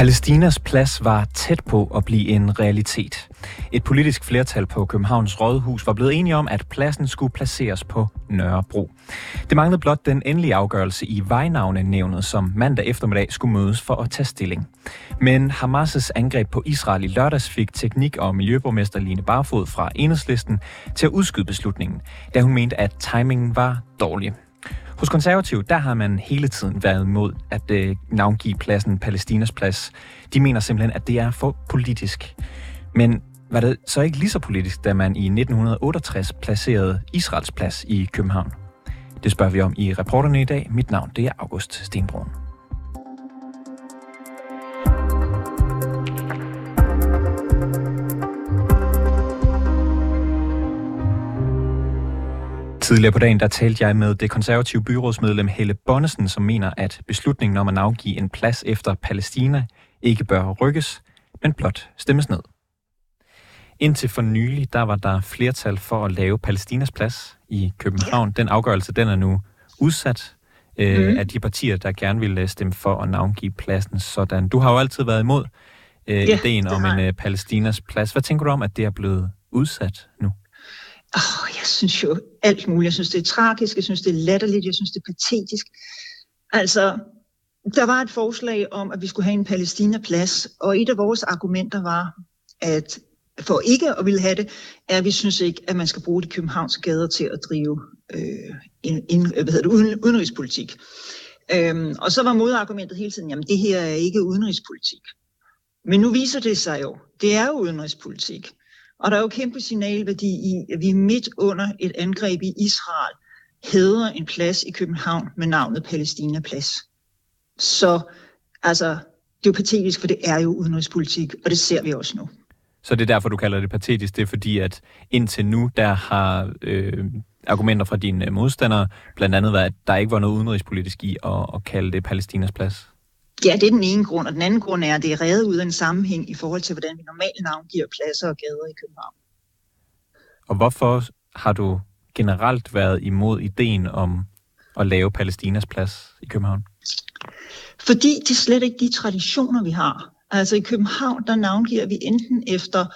Palæstinas plads var tæt på at blive en realitet. Et politisk flertal på Københavns Rådhus var blevet enige om, at pladsen skulle placeres på Nørrebro. Det manglede blot den endelige afgørelse i vejnavnenævnet, som mandag eftermiddag skulle mødes for at tage stilling. Men Hamas' angreb på Israel i lørdags fik teknik- og miljøborgmester Line Barfod fra Enhedslisten til at udskyde beslutningen, da hun mente, at timingen var dårlig. Hos konservativ, der har man hele tiden været imod at øh, navngive pladsen Palæstinas plads. De mener simpelthen, at det er for politisk. Men var det så ikke lige så politisk, da man i 1968 placerede Israels plads i København? Det spørger vi om i reporterne i dag. Mit navn det er August Stenbrun. Tidligere på dagen, der talte jeg med det konservative byrådsmedlem Helle Bonnesen, som mener, at beslutningen om at navgive en plads efter Palæstina ikke bør rykkes, men blot stemmes ned. Indtil for nylig, der var der flertal for at lave Palæstinas plads i København. Den afgørelse, den er nu udsat øh, mm. af de partier, der gerne vil stemme for at navngive pladsen sådan. Du har jo altid været imod øh, ja, ideen om en øh, Palæstinas plads. Hvad tænker du om, at det er blevet udsat nu? Oh, jeg synes jo alt muligt. Jeg synes, det er tragisk, jeg synes, det er latterligt, jeg synes, det er patetisk. Altså, der var et forslag om, at vi skulle have en Palæstina-plads, og et af vores argumenter var, at for ikke at ville have det, er, at vi synes ikke, at man skal bruge de københavnske gader til at drive øh, en, en, hvad hedder det, uden, udenrigspolitik. Øhm, og så var modargumentet hele tiden, jamen det her er ikke udenrigspolitik. Men nu viser det sig jo, det er jo udenrigspolitik. Og der er jo kæmpe signalværdi i, at vi midt under et angreb i Israel hedder en plads i København med navnet Palæstina Plads. Så altså, det er jo patetisk, for det er jo udenrigspolitik, og det ser vi også nu. Så det er derfor, du kalder det patetisk, det er fordi, at indtil nu, der har øh, argumenter fra dine modstandere blandt andet været, at der ikke var noget udenrigspolitisk i at, at kalde det Palæstinas plads? Ja, det er den ene grund, og den anden grund er, at det er reddet ud af en sammenhæng i forhold til, hvordan vi normalt navngiver pladser og gader i København. Og hvorfor har du generelt været imod ideen om at lave Palæstinas plads i København? Fordi det er slet ikke de traditioner, vi har. Altså i København, der navngiver vi enten efter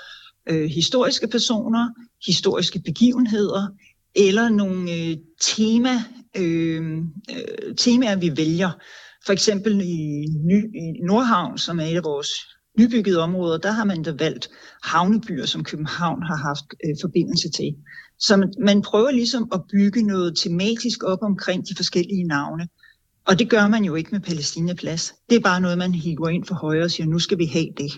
øh, historiske personer, historiske begivenheder, eller nogle øh, tema, øh, øh, temaer, vi vælger. For eksempel i, Ny, i Nordhavn, som er et af vores nybyggede områder, der har man da valgt havnebyer, som København har haft øh, forbindelse til. Så man, man prøver ligesom at bygge noget tematisk op omkring de forskellige navne. Og det gør man jo ikke med Palæstinaplads. Det er bare noget, man hiver ind for højre og siger, nu skal vi have det.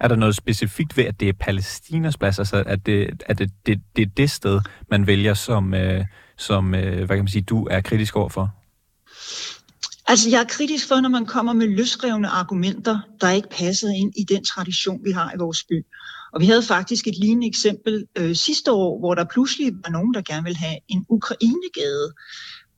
Er der noget specifikt ved, at det er Palæstinas plads? Altså, at det, at det, det, det er det sted, man vælger, som, øh, som øh, hvad kan man sige, du er kritisk overfor? Altså, jeg er kritisk for, når man kommer med løsrevne argumenter, der ikke passer ind i den tradition, vi har i vores by. Og vi havde faktisk et lignende eksempel øh, sidste år, hvor der pludselig var nogen, der gerne ville have en Ukrainegade,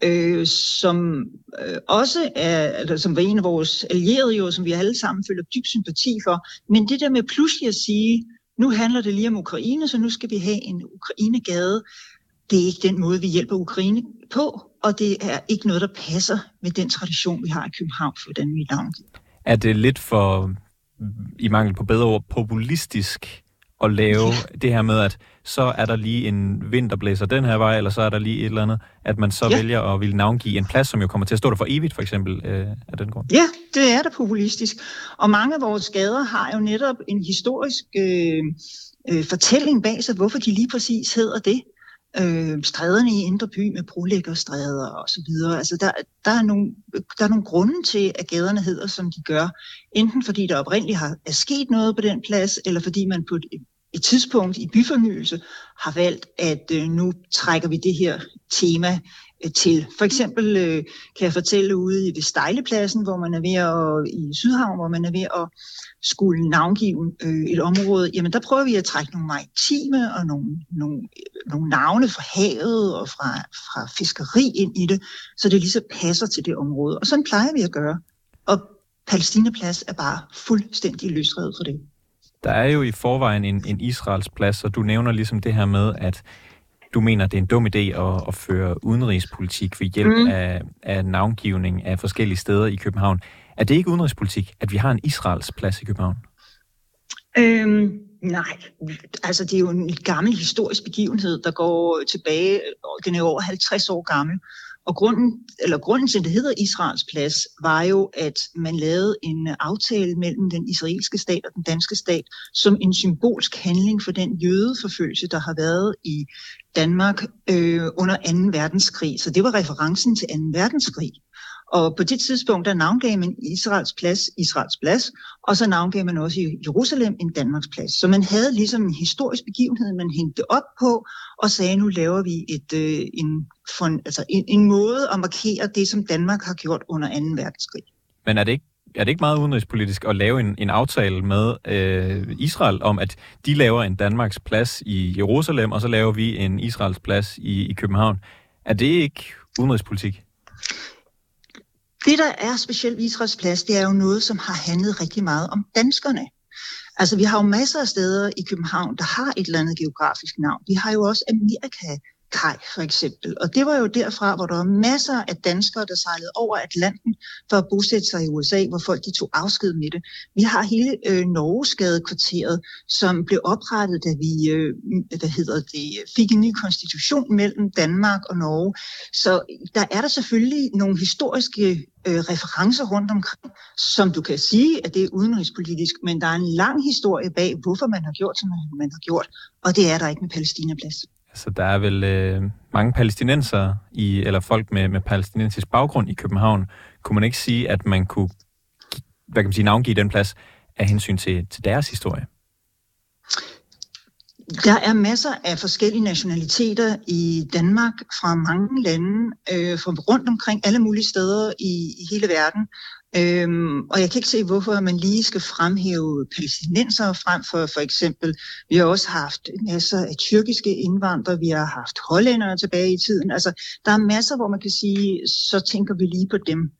øh, som øh, også er, eller som var en af vores allierede jo, som vi alle sammen føler dyb sympati for. Men det der med pludselig at sige, nu handler det lige om Ukraine, så nu skal vi have en Ukrainegade, det er ikke den måde, vi hjælper Ukraine på, og det er ikke noget, der passer med den tradition, vi har i København, for hvordan vi navngiver. Er det lidt for, i mangel på bedre ord, populistisk at lave ja. det her med, at så er der lige en vinterblæser den her vej, eller så er der lige et eller andet, at man så ja. vælger at ville navngive en plads, som jo kommer til at stå der for evigt, for eksempel, øh, af den grund? Ja, det er da populistisk. Og mange af vores gader har jo netop en historisk øh, øh, fortælling bag sig, hvorfor de lige præcis hedder det øh, stræderne i Indre By med brolæggerstræder og så videre. Altså der, der, er nogle, der er nogle grunde til, at gaderne hedder, som de gør. Enten fordi der oprindeligt har, er sket noget på den plads, eller fordi man på et, et tidspunkt i byfornyelse har valgt, at øh, nu trækker vi det her tema Øh, til. For eksempel øh, kan jeg fortælle ude i Stejlepladsen, hvor man er ved at, i Sydhavn, hvor man er ved at skulle navngive øh, et område, jamen der prøver vi at trække nogle maritime og nogle, nogle, øh, nogle navne fra havet og fra, fra fiskeri ind i det, så det lige så passer til det område. Og sådan plejer vi at gøre. Og Palæstinaplads er bare fuldstændig løsrevet for det. Der er jo i forvejen en, en Israels plads, og du nævner ligesom det her med, at du mener, det er en dum idé at, at føre udenrigspolitik ved hjælp mm. af, af navngivning af forskellige steder i København. Er det ikke udenrigspolitik, at vi har en Israels plads i København? Øhm, nej, altså det er jo en gammel historisk begivenhed, der går tilbage, den er over 50 år gammel. Og grunden, eller grunden til, at det hedder Israels plads, var jo, at man lavede en aftale mellem den israelske stat og den danske stat, som en symbolsk handling for den jødeforfølgelse, der har været i Danmark øh, under 2. verdenskrig. Så det var referencen til 2. verdenskrig. Og på det tidspunkt, der navngav man Israels plads, Israels plads, og så navngav man også i Jerusalem en Danmarks plads. Så man havde ligesom en historisk begivenhed, man hængte op på, og sagde, nu laver vi et, øh, en, for, altså en, en måde at markere det, som Danmark har gjort under 2. verdenskrig. Men er det ikke er det ikke meget udenrigspolitisk at lave en, en aftale med øh, Israel om, at de laver en Danmarks plads i Jerusalem, og så laver vi en Israels plads i, i København? Er det ikke udenrigspolitik? Det, der er specielt ved Israels plads, det er jo noget, som har handlet rigtig meget om danskerne. Altså, vi har jo masser af steder i København, der har et eller andet geografisk navn. Vi har jo også Amerika, Kaj for eksempel. Og det var jo derfra, hvor der var masser af danskere, der sejlede over Atlanten for at bosætte sig i USA, hvor folk de tog afsked med det. Vi har hele øh, Norgesgadekvarteret, som blev oprettet, da vi øh, hvad hedder det, fik en ny konstitution mellem Danmark og Norge. Så der er der selvfølgelig nogle historiske øh, referencer rundt omkring, som du kan sige, at det er udenrigspolitisk, men der er en lang historie bag, hvorfor man har gjort, som man har gjort, og det er der ikke med Palæstinaplads. Så der er vel øh, mange palæstinenser, i, eller folk med, med palæstinensisk baggrund i København. Kunne man ikke sige, at man kunne hvad kan man sige, navngive den plads af hensyn til, til deres historie? Der er masser af forskellige nationaliteter i Danmark fra mange lande, øh, fra rundt omkring alle mulige steder i, i hele verden. Øhm, og jeg kan ikke se, hvorfor man lige skal fremhæve palæstinenser frem for for eksempel. Vi har også haft masser af tyrkiske indvandrere, vi har haft hollændere tilbage i tiden. Altså, der er masser, hvor man kan sige, så tænker vi lige på dem.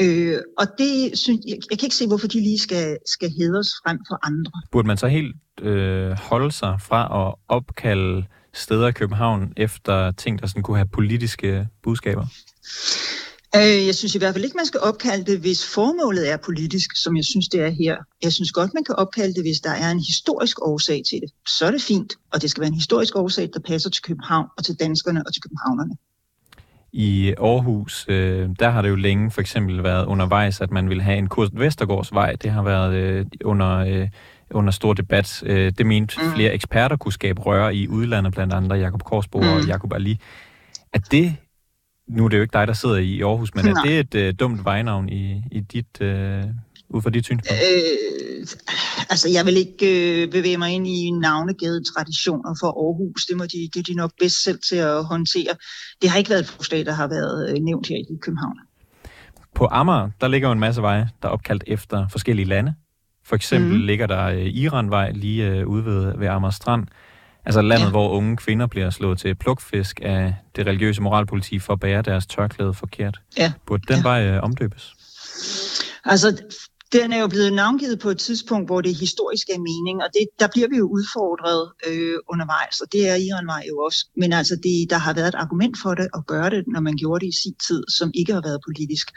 Øh, og det synes, jeg, jeg kan ikke se, hvorfor de lige skal, skal hedres frem for andre. Burde man så helt øh, holde sig fra at opkalde steder i København efter ting, der sådan kunne have politiske budskaber? Øh, jeg synes i hvert fald ikke, man skal opkalde det, hvis formålet er politisk, som jeg synes, det er her. Jeg synes godt, man kan opkalde det, hvis der er en historisk årsag til det. Så er det fint, og det skal være en historisk årsag, der passer til København og til danskerne og til københavnerne. I Aarhus, øh, der har det jo længe for eksempel været undervejs, at man vil have en kurs Vestergårdsvej. Det har været øh, under, øh, under stor debat. Øh, det mente mm. flere eksperter kunne skabe røre i udlandet, blandt andet Jakob Korsbo mm. og Jakob Ali. Er det nu er det jo ikke dig, der sidder i Aarhus, men Nej. er det et øh, dumt vejnavn i, i dit, øh, ud fra dit synspunkt? Øh, altså, jeg vil ikke øh, bevæge mig ind i navnegade traditioner for Aarhus. Det må de, det er de nok bedst selv til at håndtere. Det har ikke været et forslag, der har været øh, nævnt her i København. På Amager, der ligger jo en masse veje, der er opkaldt efter forskellige lande. For eksempel mm. ligger der øh, Iranvej lige øh, ude ved, ved Amager Strand. Altså landet, ja. hvor unge kvinder bliver slået til plukfisk af det religiøse moralpoliti for at bære deres tørklæde forkert. Ja. Burde den ja. vej øh, omdøbes? Altså, den er jo blevet navngivet på et tidspunkt, hvor det historisk er mening, og det, der bliver vi jo udfordret øh, undervejs, og det er Iranvej jo også. Men altså, det, der har været et argument for det at gøre det, når man gjorde det i sin tid, som ikke har været politisk.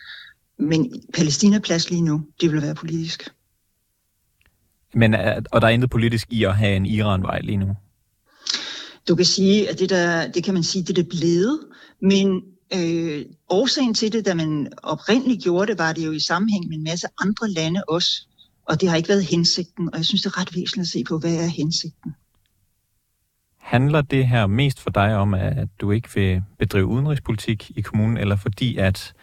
Men Palæstina-plads lige nu, det vil være politisk. Men, og der er intet politisk i at have en Iranvej lige nu? Du kan sige, at det, der, det kan man sige, det er blevet, men øh, årsagen til det, da man oprindeligt gjorde det, var det jo i sammenhæng med en masse andre lande også, og det har ikke været hensigten, og jeg synes, det er ret væsentligt at se på, hvad er hensigten. Handler det her mest for dig om, at du ikke vil bedrive udenrigspolitik i kommunen, eller fordi at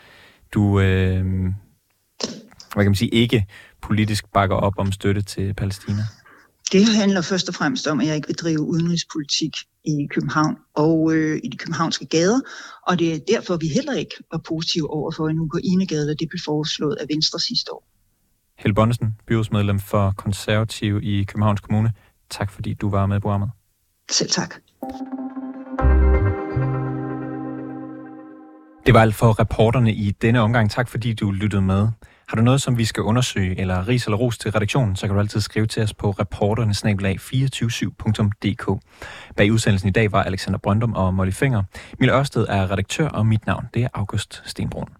du, øh, hvad kan man sige, ikke politisk bakker op om støtte til Palæstina? Det handler først og fremmest om, at jeg ikke vil drive udenrigspolitik i København og øh, i de københavnske gader, og det er derfor, vi heller ikke var positive over for en Ukraine-gade, der det blev foreslået af Venstre sidste år. Helle Bonnesen, byrådsmedlem for Konservativ i Københavns Kommune. Tak fordi du var med i programmet. Selv tak. Det var alt for reporterne i denne omgang. Tak fordi du lyttede med. Har du noget, som vi skal undersøge, eller ris eller ros til redaktionen, så kan du altid skrive til os på reporternesnabelag247.dk. Bag udsendelsen i dag var Alexander Brøndum og Molly Finger. Mille Ørsted er redaktør, og mit navn det er August Stenbrun.